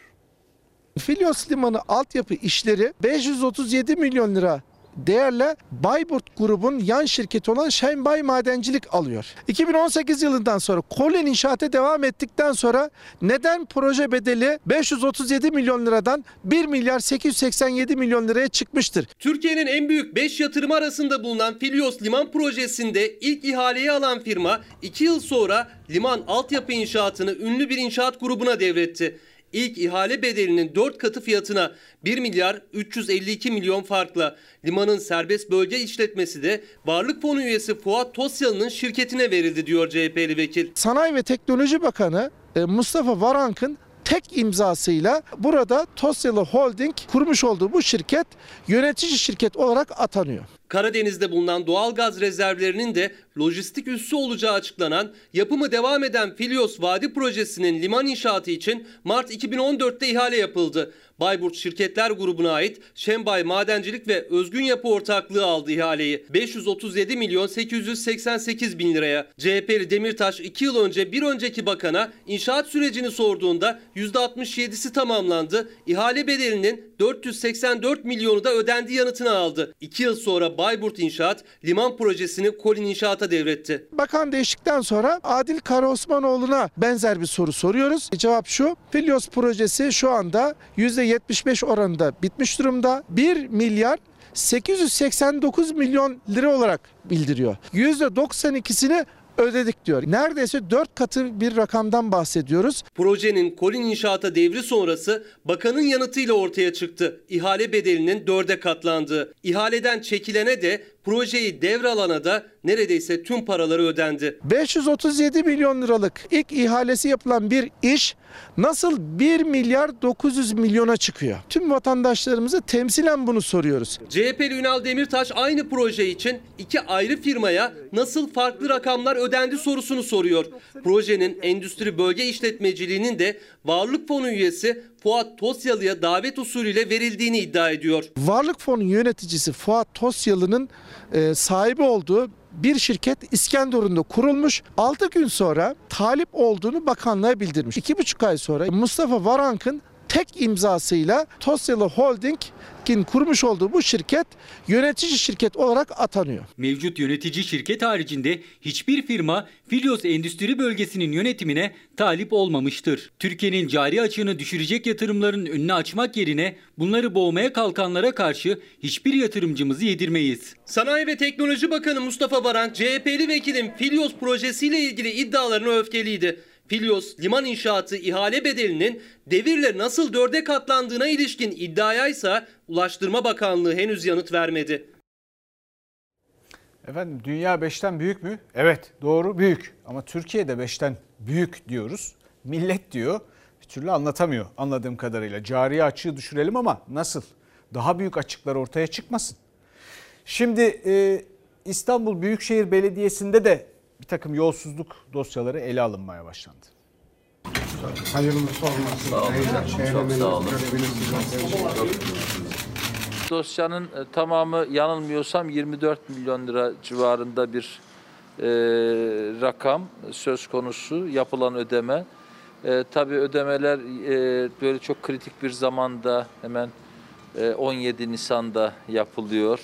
Filyos Limanı altyapı işleri 537 milyon lira değerle Bayburt grubun yan şirketi olan Şenbay Madencilik alıyor. 2018 yılından sonra Kolen inşaata devam ettikten sonra neden proje bedeli 537 milyon liradan 1 milyar 887 milyon liraya çıkmıştır? Türkiye'nin en büyük 5 yatırımı arasında bulunan Filyos Liman Projesi'nde ilk ihaleyi alan firma 2 yıl sonra liman altyapı inşaatını ünlü bir inşaat grubuna devretti. İlk ihale bedelinin 4 katı fiyatına 1 milyar 352 milyon farkla. Limanın serbest bölge işletmesi de Varlık Fonu üyesi Fuat Tosyalı'nın şirketine verildi diyor CHP'li vekil. Sanayi ve Teknoloji Bakanı e, Mustafa Varank'ın tek imzasıyla burada Tosyalı Holding kurmuş olduğu bu şirket yönetici şirket olarak atanıyor. Karadeniz'de bulunan doğal gaz rezervlerinin de lojistik üssü olacağı açıklanan yapımı devam eden Filios Vadi Projesi'nin liman inşaatı için Mart 2014'te ihale yapıldı. Bayburt Şirketler Grubu'na ait Şembay Madencilik ve Özgün Yapı Ortaklığı aldı ihaleyi. 537 milyon 888 bin liraya. CHP'li Demirtaş 2 yıl önce bir önceki bakana inşaat sürecini sorduğunda %67'si tamamlandı. İhale bedelinin 484 milyonu da ödendi yanıtını aldı. 2 yıl sonra Bayburt İnşaat liman projesini Kolin İnşaat'a devretti. Bakan değiştikten sonra Adil Karaosmanoğlu'na benzer bir soru soruyoruz. Cevap şu. Filios projesi şu anda %75 oranında bitmiş durumda. 1 milyar 889 milyon lira olarak bildiriyor. %92'sini ödedik diyor. Neredeyse 4 katı bir rakamdan bahsediyoruz. Projenin Kolin İnşaat'a devri sonrası bakanın yanıtıyla ortaya çıktı. İhale bedelinin dörde katlandığı. İhaleden çekilene de projeyi devralana da neredeyse tüm paraları ödendi. 537 milyon liralık ilk ihalesi yapılan bir iş nasıl 1 milyar 900 milyona çıkıyor? Tüm vatandaşlarımıza temsilen bunu soruyoruz. CHP'li Ünal Demirtaş aynı proje için iki ayrı firmaya nasıl farklı rakamlar ödendi sorusunu soruyor. Projenin endüstri bölge işletmeciliğinin de Varlık Fonu üyesi Fuat Tosyalı'ya davet usulüyle verildiğini iddia ediyor. Varlık Fonu yöneticisi Fuat Tosyalı'nın e, sahibi olduğu bir şirket İskenderun'da kurulmuş. 6 gün sonra talip olduğunu bakanlığa bildirmiş. 2,5 ay sonra Mustafa Varank'ın tek imzasıyla Tosyalı Holding'in kurmuş olduğu bu şirket yönetici şirket olarak atanıyor. Mevcut yönetici şirket haricinde hiçbir firma Filios Endüstri Bölgesi'nin yönetimine talip olmamıştır. Türkiye'nin cari açığını düşürecek yatırımların önünü açmak yerine bunları boğmaya kalkanlara karşı hiçbir yatırımcımızı yedirmeyiz. Sanayi ve Teknoloji Bakanı Mustafa Varank, CHP'li vekilin Filios projesiyle ilgili iddialarına öfkeliydi. Filios liman inşaatı ihale bedelinin devirle nasıl dörde katlandığına ilişkin iddiaya ise Ulaştırma Bakanlığı henüz yanıt vermedi. Efendim dünya 5'ten büyük mü? Evet doğru büyük ama Türkiye'de 5'ten büyük diyoruz. Millet diyor bir türlü anlatamıyor anladığım kadarıyla. Cari açığı düşürelim ama nasıl? Daha büyük açıklar ortaya çıkmasın. Şimdi e, İstanbul Büyükşehir Belediyesi'nde de bir takım yolsuzluk dosyaları ele alınmaya başlandı. Hayırlısı olmasın. Sağ olun. Çok sağ olun. Dosyanın e, tamamı yanılmıyorsam 24 milyon lira civarında bir e, rakam söz konusu yapılan ödeme. E, tabii ödemeler e, böyle çok kritik bir zamanda hemen e, 17 Nisan'da yapılıyor.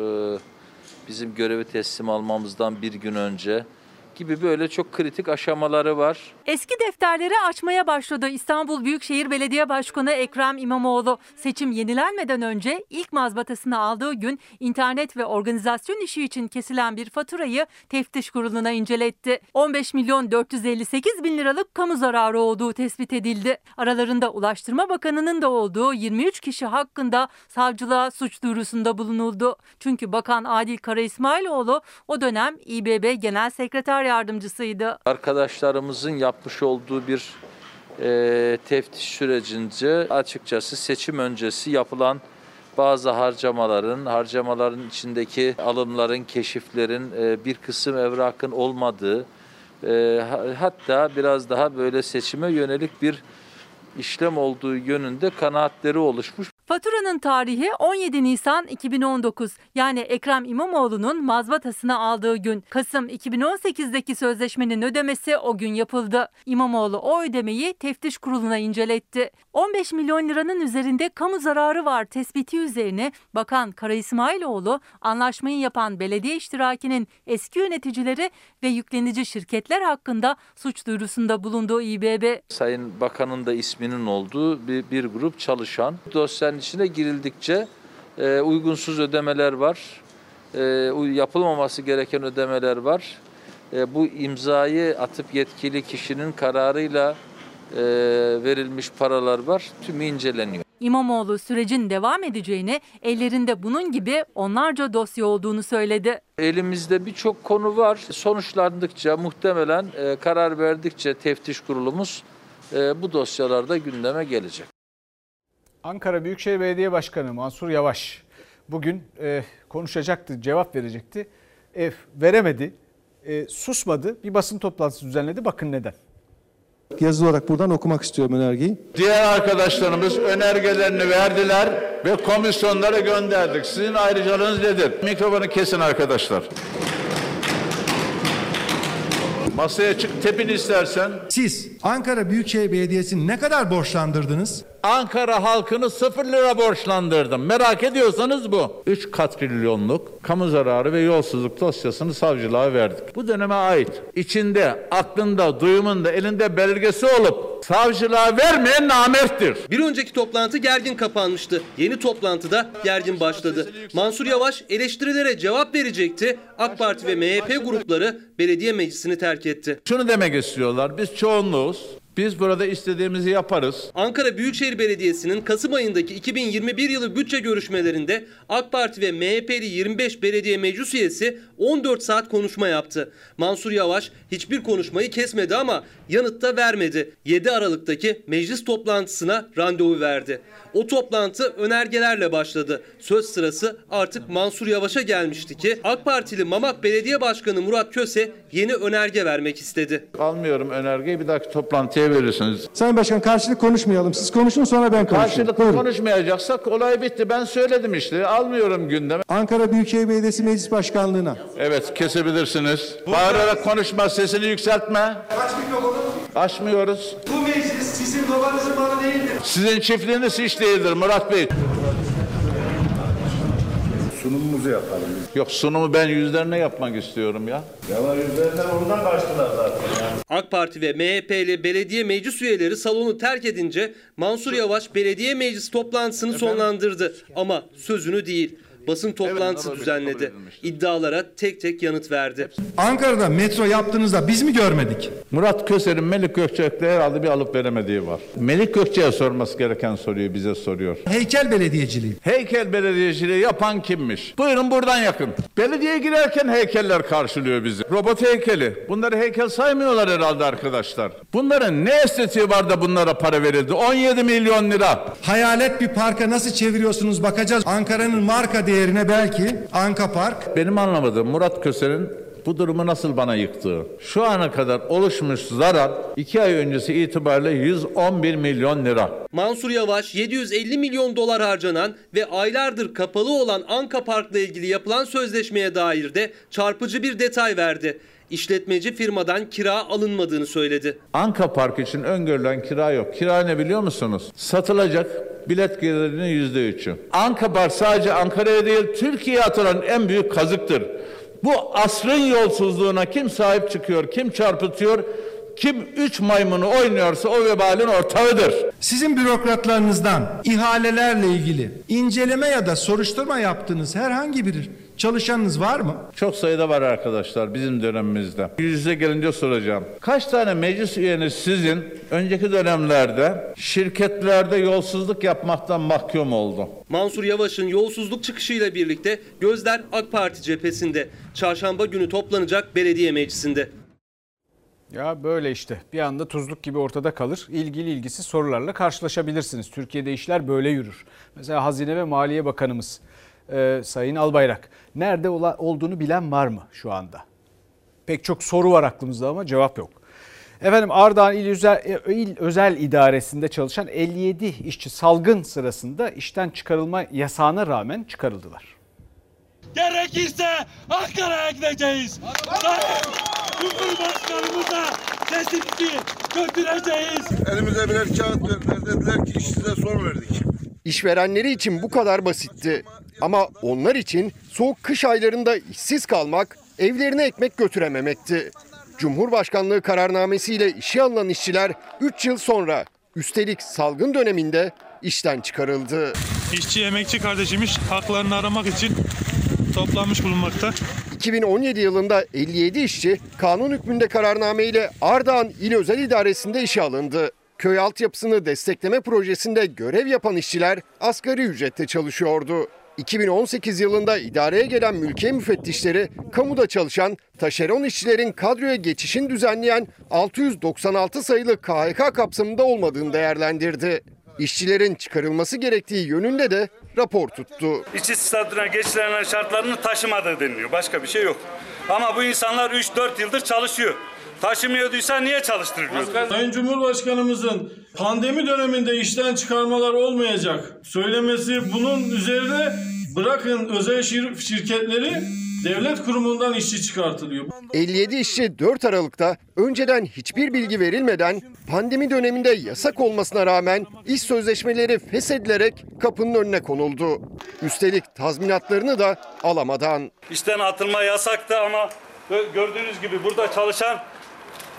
E, bizim görevi teslim almamızdan bir gün önce gibi böyle çok kritik aşamaları var. Eski defterleri açmaya başladı İstanbul Büyükşehir Belediye Başkanı Ekrem İmamoğlu. Seçim yenilenmeden önce ilk mazbatasını aldığı gün internet ve organizasyon işi için kesilen bir faturayı teftiş kuruluna inceletti. 15 milyon 458 bin liralık kamu zararı olduğu tespit edildi. Aralarında Ulaştırma Bakanı'nın da olduğu 23 kişi hakkında savcılığa suç duyurusunda bulunuldu. Çünkü Bakan Adil Kara İsmailoğlu o dönem İBB Genel Sekreter yardımcısıydı. Arkadaşlarımızın yapmış olduğu bir e, teftiş sürecince açıkçası seçim öncesi yapılan bazı harcamaların, harcamaların içindeki alımların, keşiflerin e, bir kısım evrakın olmadığı, e, hatta biraz daha böyle seçime yönelik bir işlem olduğu yönünde kanaatleri oluşmuş. Faturanın tarihi 17 Nisan 2019 yani Ekrem İmamoğlu'nun mazbatasını aldığı gün. Kasım 2018'deki sözleşmenin ödemesi o gün yapıldı. İmamoğlu o ödemeyi teftiş kuruluna inceletti. 15 milyon liranın üzerinde kamu zararı var tespiti üzerine Bakan Kara İsmailoğlu anlaşmayı yapan belediye iştirakinin eski yöneticileri ve yüklenici şirketler hakkında suç duyurusunda bulunduğu İBB. Sayın Bakan'ın da isminin olduğu bir, bir grup çalışan dosyanın içine girildikçe e, uygunsuz ödemeler var. E, yapılmaması gereken ödemeler var. E, bu imzayı atıp yetkili kişinin kararıyla verilmiş paralar var. Tümü inceleniyor. İmamoğlu sürecin devam edeceğini, ellerinde bunun gibi onlarca dosya olduğunu söyledi. Elimizde birçok konu var. Sonuçlandıkça muhtemelen e, karar verdikçe teftiş kurulumuz e, bu dosyalarda gündeme gelecek. Ankara Büyükşehir Belediye Başkanı Mansur Yavaş bugün e, konuşacaktı, cevap verecekti. E, veremedi, e, susmadı. Bir basın toplantısı düzenledi. Bakın neden. Yazılı olarak buradan okumak istiyorum önergeyi. Diğer arkadaşlarımız önergelerini verdiler ve komisyonlara gönderdik. Sizin ayrıcalığınız nedir? Mikrofonu kesin arkadaşlar. Masaya çık tepin istersen. Siz Ankara Büyükşehir Belediyesi'ni ne kadar borçlandırdınız? Ankara halkını 0 lira borçlandırdım. Merak ediyorsanız bu. 3 katrilyonluk kamu zararı ve yolsuzluk dosyasını savcılığa verdik. Bu döneme ait. İçinde, aklında, duyumunda, elinde belgesi olup savcılığa vermeyen namerttir. Bir önceki toplantı gergin kapanmıştı. Yeni toplantıda gergin başladı. Mansur Yavaş eleştirilere cevap verecekti. AK Parti ve MHP grupları belediye meclisini terk etti. Şunu demek istiyorlar. Biz çoğunluğuz. Biz burada istediğimizi yaparız. Ankara Büyükşehir Belediyesi'nin Kasım ayındaki 2021 yılı bütçe görüşmelerinde AK Parti ve MHP'li 25 belediye meclis üyesi 14 saat konuşma yaptı. Mansur Yavaş hiçbir konuşmayı kesmedi ama yanıt da vermedi. 7 Aralık'taki meclis toplantısına randevu verdi. O toplantı önergelerle başladı. Söz sırası artık Mansur Yavaş'a gelmişti ki AK Partili Mamak Belediye Başkanı Murat Köse yeni önerge vermek istedi. Almıyorum önergeyi bir dahaki toplantıya verirsiniz. Sayın Başkan karşılık konuşmayalım. Siz konuşun sonra ben konuşayım. Karşılıklı Buyurun. konuşmayacaksak olay bitti. Ben söyledim işte. Almıyorum gündeme. Ankara Büyükşehir Belediyesi Meclis Başkanlığı'na. Evet kesebilirsiniz. Bağırarak konuşma sesini yükseltme. Kaç? Açmıyoruz. Bu meclis sizin babanızın malı değildir. Sizin çiftliğiniz hiç değildir Murat Bey. Sunumumuzu yapalım. Yok sunumu ben yüzlerine yapmak istiyorum ya. Ya yüzlerinden oradan kaçtılar zaten. AK Parti ve MHP'li belediye meclis üyeleri salonu terk edince Mansur Yavaş belediye meclis toplantısını sonlandırdı. Ama sözünü değil basın toplantısı düzenledi. İddialara tek tek yanıt verdi. Ankara'da metro yaptığınızda biz mi görmedik? Murat Köser'in Melik Gökçek'le herhalde bir alıp veremediği var. Melik Gökçek'e sorması gereken soruyu bize soruyor. Heykel belediyeciliği. Heykel belediyeciliği yapan kimmiş? Buyurun buradan yakın. Belediyeye girerken heykeller karşılıyor bizi. Robot heykeli. Bunları heykel saymıyorlar herhalde arkadaşlar. Bunların ne estetiği var da bunlara para verildi? 17 milyon lira. Hayalet bir parka nasıl çeviriyorsunuz bakacağız. Ankara'nın marka değerine belki Anka Park. Benim anlamadığım Murat Köser'in bu durumu nasıl bana yıktığı. Şu ana kadar oluşmuş zarar 2 ay öncesi itibariyle 111 milyon lira. Mansur Yavaş 750 milyon dolar harcanan ve aylardır kapalı olan Anka Park'la ilgili yapılan sözleşmeye dair de çarpıcı bir detay verdi. İşletmeci firmadan kira alınmadığını söyledi. Anka Park için öngörülen kira yok. Kira ne biliyor musunuz? Satılacak bilet gelirinin yüzde üçü. Anka Park sadece Ankara'ya değil Türkiye'ye atılan en büyük kazıktır. Bu asrın yolsuzluğuna kim sahip çıkıyor, kim çarpıtıyor, kim üç maymunu oynuyorsa o vebalin ortağıdır. Sizin bürokratlarınızdan ihalelerle ilgili inceleme ya da soruşturma yaptığınız herhangi bir çalışanınız var mı? Çok sayıda var arkadaşlar bizim dönemimizde. Yüz yüze gelince soracağım. Kaç tane meclis üyeniz sizin önceki dönemlerde şirketlerde yolsuzluk yapmaktan mahkum oldu? Mansur Yavaş'ın yolsuzluk çıkışıyla birlikte gözler AK Parti cephesinde. Çarşamba günü toplanacak belediye meclisinde. Ya böyle işte bir anda tuzluk gibi ortada kalır. İlgili ilgisiz sorularla karşılaşabilirsiniz. Türkiye'de işler böyle yürür. Mesela Hazine ve Maliye Bakanımız e, Sayın Albayrak nerede ola, olduğunu bilen var mı şu anda? Pek çok soru var aklımızda ama cevap yok. Efendim Ardahan İl Özel, İl Özel İdaresi'nde çalışan 57 işçi salgın sırasında işten çıkarılma yasağına rağmen çıkarıldılar. Gerekirse Ankara'ya gideceğiz. Cumhurbaşkanımıza sesimizi götüreceğiz. Elimize birer kağıt verdiler. Dediler ki işsize son verdik. İşverenleri için bu kadar basitti. Ama onlar için soğuk kış aylarında işsiz kalmak, evlerine ekmek götürememekti. Cumhurbaşkanlığı kararnamesiyle işe alınan işçiler 3 yıl sonra üstelik salgın döneminde işten çıkarıldı. İşçi emekçi kardeşimiz haklarını aramak için toplanmış bulunmakta. 2017 yılında 57 işçi kanun hükmünde kararnameyle Ardahan İl Özel İdaresi'nde işe alındı. Köy altyapısını destekleme projesinde görev yapan işçiler asgari ücrette çalışıyordu. 2018 yılında idareye gelen mülkiye müfettişleri kamuda çalışan taşeron işçilerin kadroya geçişini düzenleyen 696 sayılı KHK kapsamında olmadığını değerlendirdi. İşçilerin çıkarılması gerektiği yönünde de rapor tuttu. İşçi statüne geçilen şartlarını taşımadığı deniliyor. Başka bir şey yok. Ama bu insanlar 3-4 yıldır çalışıyor. Taşımıyorduysa niye çalıştırılıyor? Sayın Cumhurbaşkanımızın pandemi döneminde işten çıkarmalar olmayacak söylemesi bunun üzerine bırakın özel şir- şirketleri devlet kurumundan işçi çıkartılıyor. 57 işçi 4 Aralık'ta önceden hiçbir bilgi verilmeden pandemi döneminde yasak olmasına rağmen iş sözleşmeleri feshedilerek kapının önüne konuldu. Üstelik tazminatlarını da alamadan. İşten atılma yasaktı ama gö- gördüğünüz gibi burada çalışan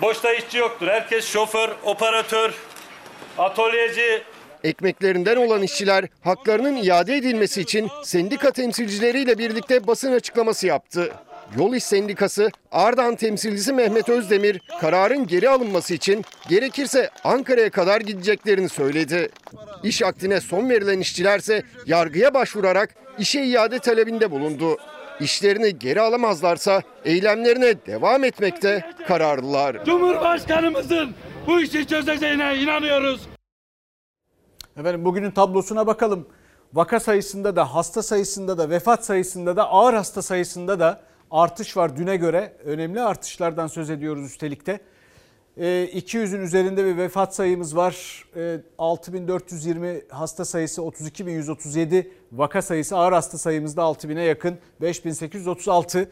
boşta işçi yoktur. Herkes şoför, operatör, atölyeci, Ekmeklerinden olan işçiler haklarının iade edilmesi için sendika temsilcileriyle birlikte basın açıklaması yaptı. Yol İş Sendikası Ardahan temsilcisi Mehmet Özdemir kararın geri alınması için gerekirse Ankara'ya kadar gideceklerini söyledi. İş akdine son verilen işçilerse yargıya başvurarak işe iade talebinde bulundu. İşlerini geri alamazlarsa eylemlerine devam etmekte kararlılar. Cumhurbaşkanımızın bu işi çözeceğine inanıyoruz. Efendim bugünün tablosuna bakalım. Vaka sayısında da hasta sayısında da vefat sayısında da ağır hasta sayısında da artış var. Düne göre önemli artışlardan söz ediyoruz üstelik de. E, 200'ün üzerinde bir vefat sayımız var. E, 6420 hasta sayısı 32137 vaka sayısı ağır hasta sayımızda 6000'e yakın 5836.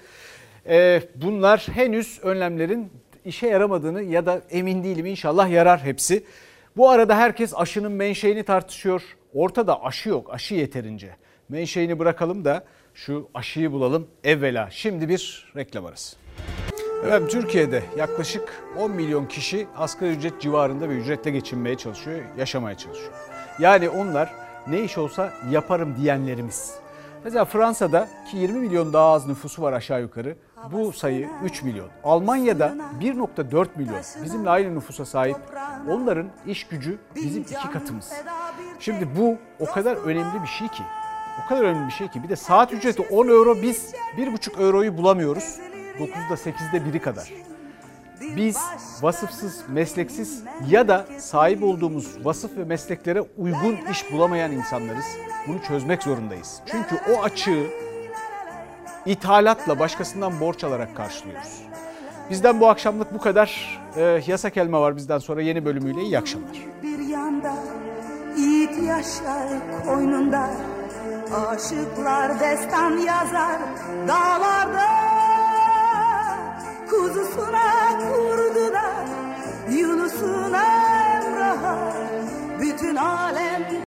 E, bunlar henüz önlemlerin işe yaramadığını ya da emin değilim inşallah yarar hepsi. Bu arada herkes aşının menşeini tartışıyor. Ortada aşı yok, aşı yeterince. Menşeini bırakalım da şu aşıyı bulalım evvela. Şimdi bir reklam arası. Efendim Türkiye'de yaklaşık 10 milyon kişi asgari ücret civarında bir ücretle geçinmeye çalışıyor, yaşamaya çalışıyor. Yani onlar ne iş olsa yaparım diyenlerimiz. Mesela Fransa'da ki 20 milyon daha az nüfusu var aşağı yukarı. Bu sayı 3 milyon. Almanya'da 1.4 milyon. Bizimle aynı nüfusa sahip. Onların iş gücü bizim iki katımız. Şimdi bu o kadar önemli bir şey ki. O kadar önemli bir şey ki. Bir de saat ücreti 10 euro biz 1,5 euroyu bulamıyoruz. 9'da 8'de biri kadar. Biz vasıfsız, mesleksiz ya da sahip olduğumuz vasıf ve mesleklere uygun iş bulamayan insanlarız. Bunu çözmek zorundayız. Çünkü o açığı ithalatla başkasından borç alarak karşılıyoruz. Bizden bu akşamlık bu kadar. Ee, yasak elma var bizden sonra yeni bölümüyle iyi akşamlar. bir yanda Yiğit yaşar koynunda Aşıklar destan yazar Dağ Kuzusuna kurdular Yunus'una Emrah'a Bütün alem